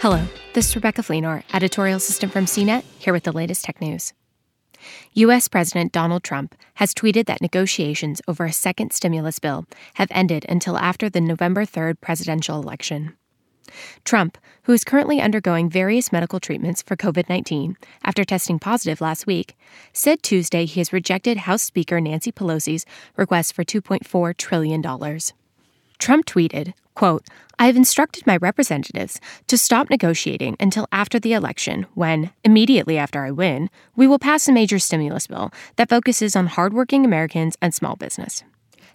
Hello, this is Rebecca Fleenor, editorial assistant from CNET, here with the latest tech news. U.S. President Donald Trump has tweeted that negotiations over a second stimulus bill have ended until after the November 3rd presidential election. Trump, who is currently undergoing various medical treatments for COVID 19 after testing positive last week, said Tuesday he has rejected House Speaker Nancy Pelosi's request for $2.4 trillion. Trump tweeted, quote, I have instructed my representatives to stop negotiating until after the election when, immediately after I win, we will pass a major stimulus bill that focuses on hardworking Americans and small business.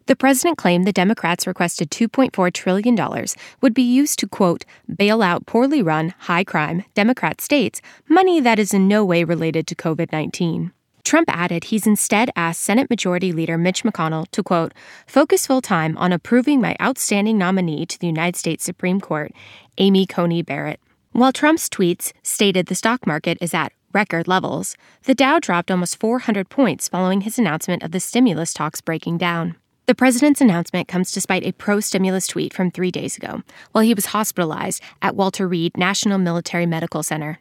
The president claimed the Democrats' requested $2.4 trillion would be used to, quote, bail out poorly run, high crime Democrat states, money that is in no way related to COVID 19. Trump added he's instead asked Senate Majority Leader Mitch McConnell to, quote, focus full time on approving my outstanding nominee to the United States Supreme Court, Amy Coney Barrett. While Trump's tweets stated the stock market is at record levels, the Dow dropped almost 400 points following his announcement of the stimulus talks breaking down. The president's announcement comes despite a pro stimulus tweet from three days ago, while he was hospitalized at Walter Reed National Military Medical Center.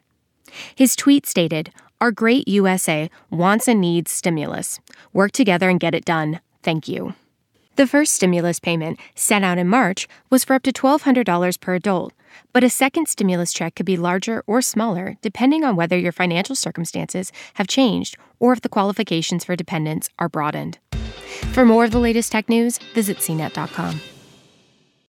His tweet stated, our great USA wants and needs stimulus. Work together and get it done. Thank you. The first stimulus payment, sent out in March, was for up to $1,200 per adult, but a second stimulus check could be larger or smaller depending on whether your financial circumstances have changed or if the qualifications for dependents are broadened. For more of the latest tech news, visit cnet.com.